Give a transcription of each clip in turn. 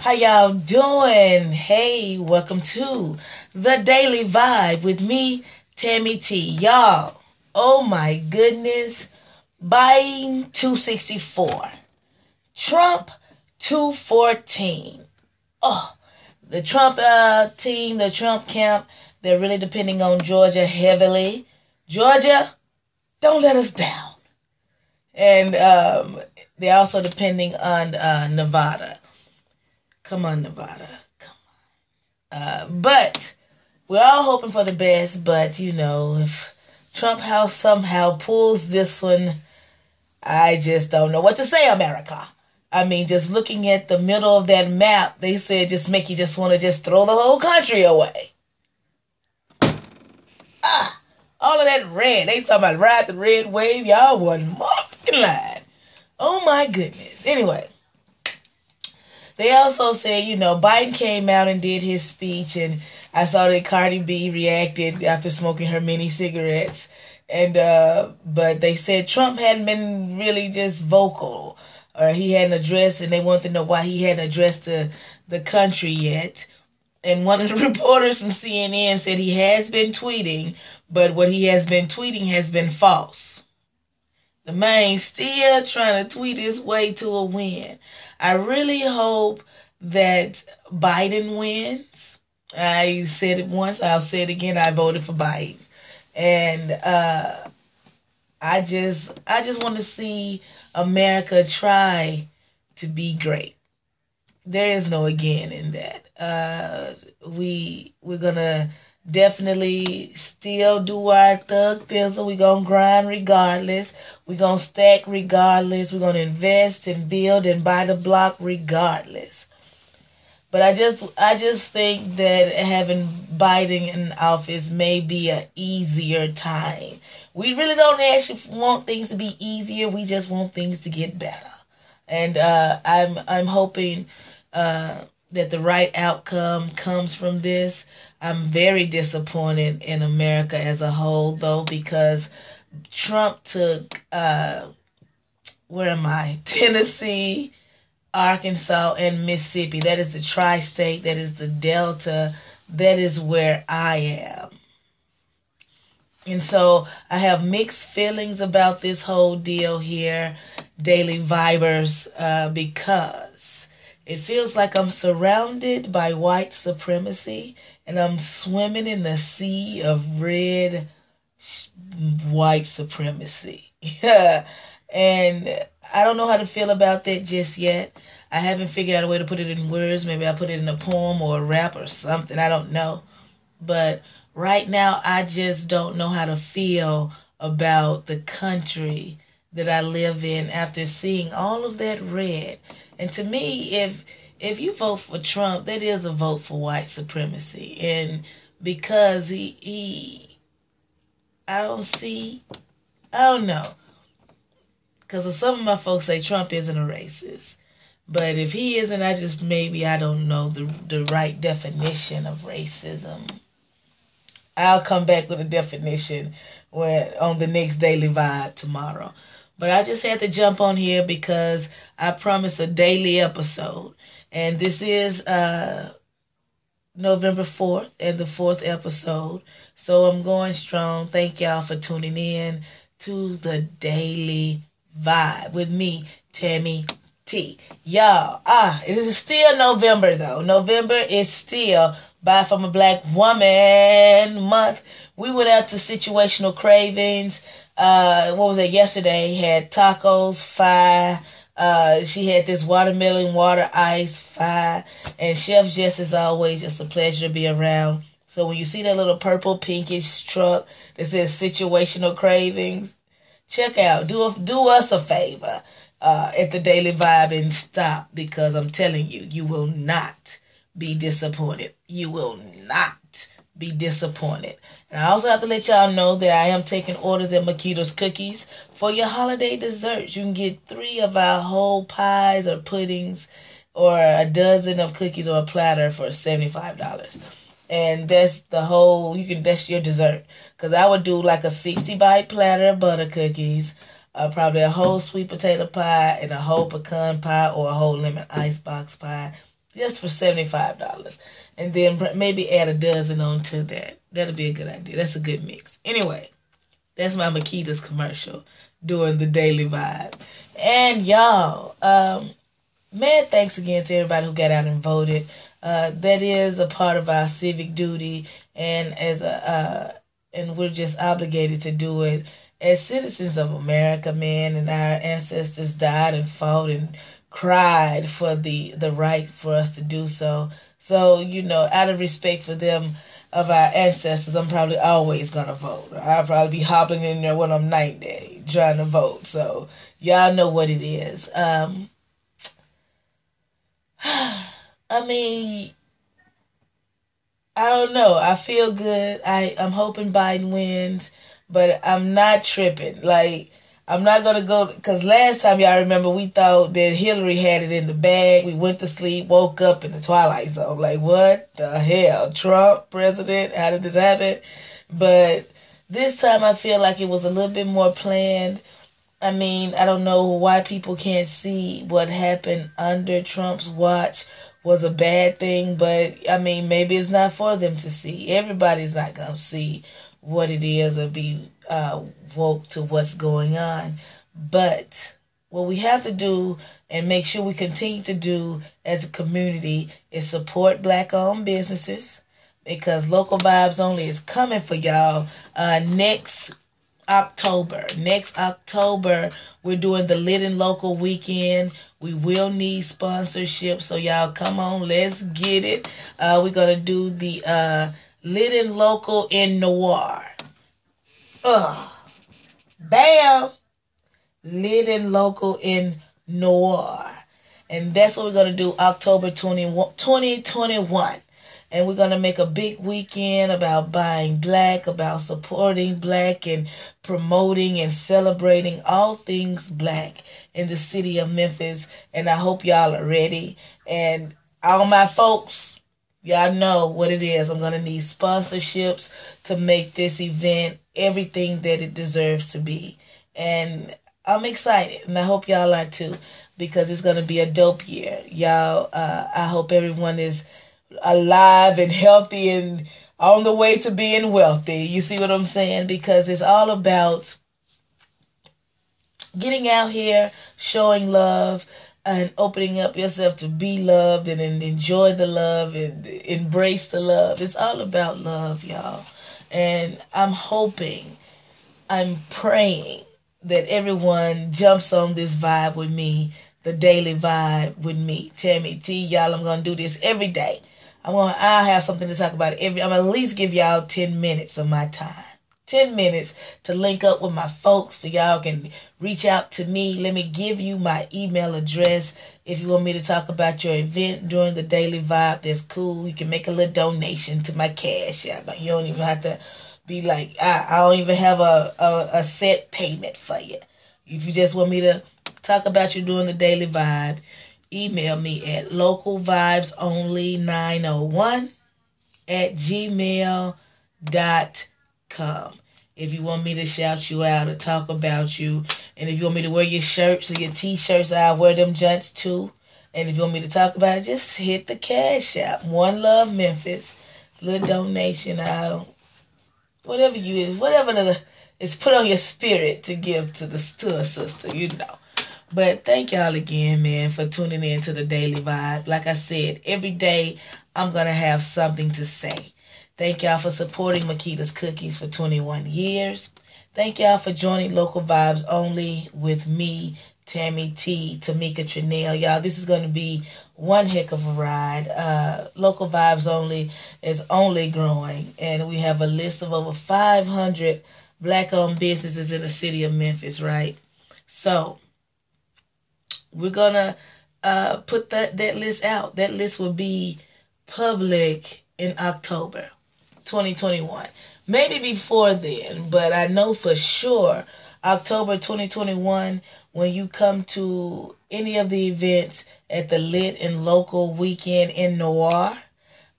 How y'all doing? Hey, welcome to the Daily Vibe with me, Tammy T. Y'all, oh my goodness. Biden 264. Trump 214. Oh, the Trump uh, team, the Trump camp, they're really depending on Georgia heavily. Georgia, don't let us down. And um, they're also depending on uh, Nevada. Come on, Nevada. Come on. Uh, but we're all hoping for the best. But, you know, if Trump House somehow pulls this one, I just don't know what to say, America. I mean, just looking at the middle of that map, they said just make you just want to just throw the whole country away. Ah, all of that red. They talking about ride the red wave. Y'all wasn't fucking lying. Oh my goodness. Anyway, they also said, you know, Biden came out and did his speech, and I saw that Cardi B reacted after smoking her mini cigarettes. And uh, but they said Trump hadn't been really just vocal, or he hadn't addressed, and they wanted to know why he hadn't addressed the the country yet. And one of the reporters from CNN said he has been tweeting, but what he has been tweeting has been false. The man still trying to tweet his way to a win. I really hope that Biden wins. I said it once, I'll say it again. I voted for Biden. And uh I just I just want to see America try to be great. There is no again in that. Uh we we're gonna definitely still do our thug thizzle. We're gonna grind regardless. We're gonna stack regardless. We're gonna invest and build and buy the block regardless. But I just I just think that having Biden in office may be an easier time. We really don't actually want things to be easier. We just want things to get better. And uh, I'm I'm hoping uh, that the right outcome comes from this. I'm very disappointed in America as a whole, though, because Trump took, uh, where am I? Tennessee, Arkansas, and Mississippi. That is the tri state, that is the Delta, that is where I am. And so I have mixed feelings about this whole deal here, Daily Vibers, uh, because it feels like I'm surrounded by white supremacy and I'm swimming in the sea of red white supremacy. and I don't know how to feel about that just yet. I haven't figured out a way to put it in words. Maybe I put it in a poem or a rap or something. I don't know. But right now, I just don't know how to feel about the country that I live in after seeing all of that red. And to me, if if you vote for Trump, that is a vote for white supremacy. And because he he I don't see I don't know. Cause some of my folks say Trump isn't a racist. But if he isn't, I just maybe I don't know the the right definition of racism. I'll come back with a definition when on the next daily vibe tomorrow. But I just had to jump on here because I promised a daily episode. And this is uh November 4th and the fourth episode. So I'm going strong. Thank y'all for tuning in to the Daily Vibe with me, Tammy T. Y'all, ah, it is still November though. November is still Buy from a Black Woman month. We went out to Situational Cravings. Uh, what was it yesterday? Had tacos, fire. Uh, she had this watermelon water ice fire. And Chef Jess is always just a pleasure to be around. So when you see that little purple pinkish truck that says situational cravings, check out. Do a, do us a favor uh, at the Daily Vibe and stop because I'm telling you, you will not be disappointed. You will not be disappointed. And I also have to let y'all know that I am taking orders at Makita's Cookies for your holiday desserts. You can get three of our whole pies or puddings or a dozen of cookies or a platter for $75. And that's the whole, you can, that's your dessert. Because I would do like a 60 bite platter of butter cookies, uh, probably a whole sweet potato pie, and a whole pecan pie or a whole lemon icebox pie just for $75. And then maybe add a dozen on to that. That'll be a good idea. That's a good mix. Anyway, that's my Makita's commercial during the daily vibe. And y'all, um, man, thanks again to everybody who got out and voted. Uh, that is a part of our civic duty, and as a uh, and we're just obligated to do it as citizens of America, man. And our ancestors died and fought and cried for the the right for us to do so. So you know, out of respect for them of our ancestors, I'm probably always gonna vote. I'll probably be hopping in there when I'm 90 trying to vote. So y'all know what it is. Um, I mean, I don't know. I feel good. I I'm hoping Biden wins, but I'm not tripping. Like I'm not gonna go because last time y'all remember we thought that Hillary had it in the bag. We went to sleep, woke up in the twilight zone. Like what the hell? Trump president? How did this happen? But this time I feel like it was a little bit more planned. I mean, I don't know why people can't see what happened under Trump's watch was a bad thing, but I mean, maybe it's not for them to see. Everybody's not to see what it is or be uh, woke to what's going on. But what we have to do and make sure we continue to do as a community is support black owned businesses because local vibes only is coming for y'all uh, next October. Next October, we're doing the Lit and Local weekend. We will need sponsorship, so y'all come on, let's get it. Uh, we're gonna do the uh, Lit and Local in Noir. Ugh. Bam! Lit and Local in Noir. And that's what we're going to do October 20, 2021 and we're going to make a big weekend about buying black, about supporting black, and promoting and celebrating all things black in the city of Memphis. And I hope y'all are ready. And all my folks, y'all know what it is. I'm going to need sponsorships to make this event everything that it deserves to be. And I'm excited, and I hope y'all are too, because it's going to be a dope year. Y'all, uh, I hope everyone is alive and healthy and on the way to being wealthy. You see what I'm saying? Because it's all about getting out here, showing love, and opening up yourself to be loved and, and enjoy the love and embrace the love. It's all about love, y'all. And I'm hoping, I'm praying that everyone jumps on this vibe with me, the daily vibe with me. Tammy T, y'all, I'm to do this every day. I'm gonna I'll have something to talk about every I'm gonna at least give y'all 10 minutes of my time. 10 minutes to link up with my folks for y'all can reach out to me. Let me give you my email address. If you want me to talk about your event during the daily vibe, that's cool. You can make a little donation to my cash app. You don't even have to be like, I, I don't even have a, a, a set payment for you. If you just want me to talk about you during the daily vibe, email me at localvibesonly901 at gmail.com. If you want me to shout you out or talk about you, and if you want me to wear your shirts or your t-shirts, I'll wear them junts too. And if you want me to talk about it, just hit the cash app. One Love Memphis. Little donation. I'll, whatever you is, whatever the, is put on your spirit to give to the to a sister, you know. But thank y'all again, man, for tuning in to the Daily Vibe. Like I said, every day I'm to have something to say. Thank y'all for supporting Makita's Cookies for 21 years. Thank y'all for joining Local Vibes Only with me, Tammy T, Tamika Trinell. Y'all, this is going to be one heck of a ride. Uh, Local Vibes Only is only growing, and we have a list of over 500 black owned businesses in the city of Memphis, right? So, we're gonna uh, put that that list out. That list will be public in October, 2021. Maybe before then, but I know for sure October 2021 when you come to any of the events at the Lit and Local Weekend in Noir,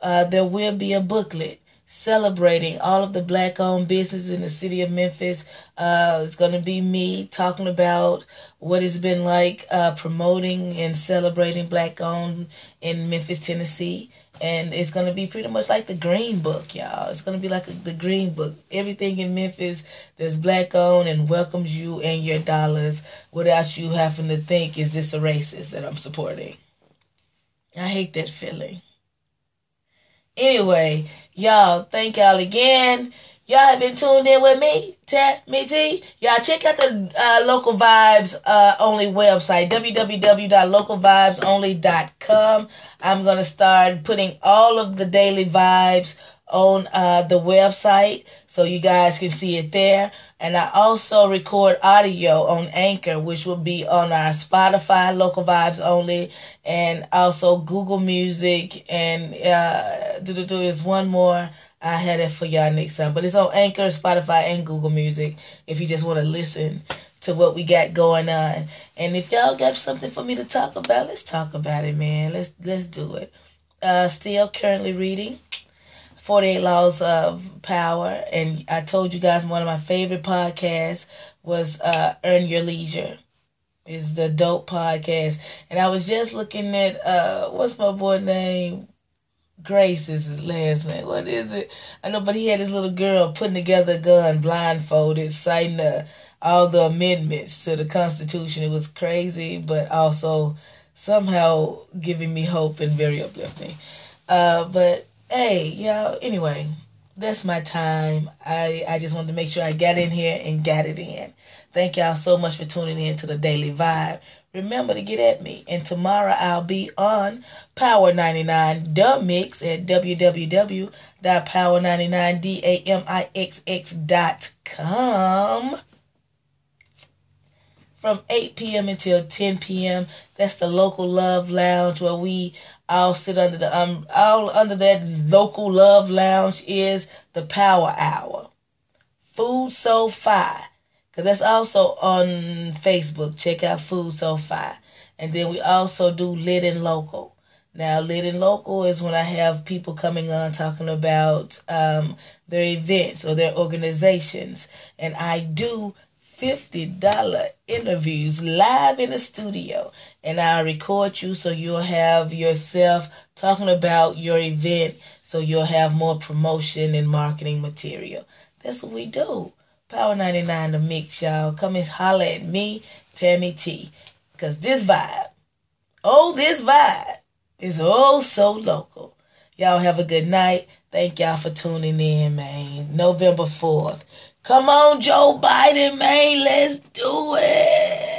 uh, there will be a booklet celebrating all of the black owned businesses in the city of Memphis. Uh, it's going to be me talking about what it's been like uh, promoting and celebrating black owned in Memphis, Tennessee. And it's to be pretty much like the Green Book, y'all. It's to be like a, the Green Book. Everything in Memphis that's black owned and welcomes you and your dollars without you having to think, is this a racist that I'm supporting? I hate that feeling. Anyway, y'all, thank y'all again. Y'all have been tuned in with me, Me T. Y'all check out the uh, Local Vibes uh, Only website, www.localvibesonly.com. I'm going to start putting all of the daily vibes on uh, the website so you guys can see it there. And I also record audio on Anchor, which will be on our Spotify, Local Vibes Only, and also Google Music. And uh, there's one more. I had it for y'all next time. But it's on Anchor, Spotify, and Google Music if you just want to listen to what we got going on. And if y'all got something for me to talk about, let's talk about it, man. Let's let's do it. Uh, still currently reading 48 Laws of Power. And I told you guys one of my favorite podcasts was uh, Earn Your Leisure. Is the dope podcast. And I was just looking at uh what's my boy name? Grace is his last name. What is it? I know, but he had his little girl putting together a gun blindfolded, citing all the amendments to the Constitution. It was crazy, but also somehow giving me hope and very uplifting. Uh, but hey, y'all, anyway, that's my time. I, I just wanted to make sure I got in here and got it in. Thank y'all so much for tuning in to the Daily Vibe. Remember to get at me. And tomorrow I'll be on Power 99 The Mix at www.power99damixx.com from 8 p.m. until 10 p.m. That's the local love lounge where we all sit under the um all under that local love lounge is the power hour. Food So Fi. Cause that's also on Facebook. Check out Food So Fi. And then we also do Lit and Local. Now, Lit and Local is when I have people coming on talking about um, their events or their organizations. And I do $50 interviews live in the studio. And I'll record you so you'll have yourself talking about your event so you'll have more promotion and marketing material. That's what we do. Power 99 to Mix, y'all. Come and holler at me, Tammy T. Because this vibe, oh, this vibe is oh so local. Y'all have a good night. Thank y'all for tuning in, man. November 4th. Come on, Joe Biden, man. Let's do it.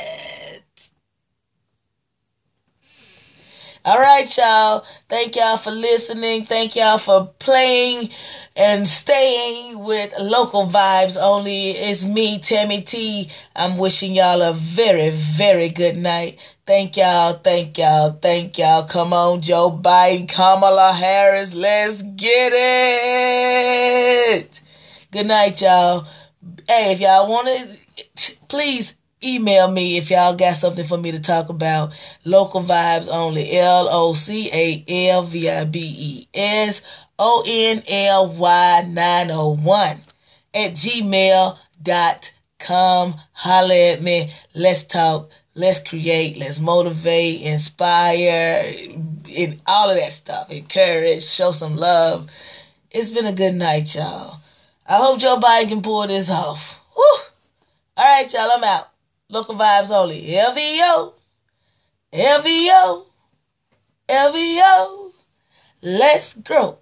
All right, y'all. Thank y'all for listening. Thank y'all for playing and staying with local vibes only. It's me, Tammy T. I'm wishing y'all a very, very good night. Thank y'all. Thank y'all. Thank y'all. Come on, Joe Biden, Kamala Harris. Let's get it. Good night, y'all. Hey, if y'all want to, please email me if y'all got something for me to talk about. Local vibes only. L O C A L V I B E S O N L Y 901 at gmail.com. Holla at me. Let's talk. Let's create. Let's motivate, inspire, and all of that stuff. Encourage, show some love. It's been a good night, y'all. I hope Joe Biden can pull this off. Woo! All right, y'all, I'm out. Local vibes only. LVO. LVO. LVO. Let's grow.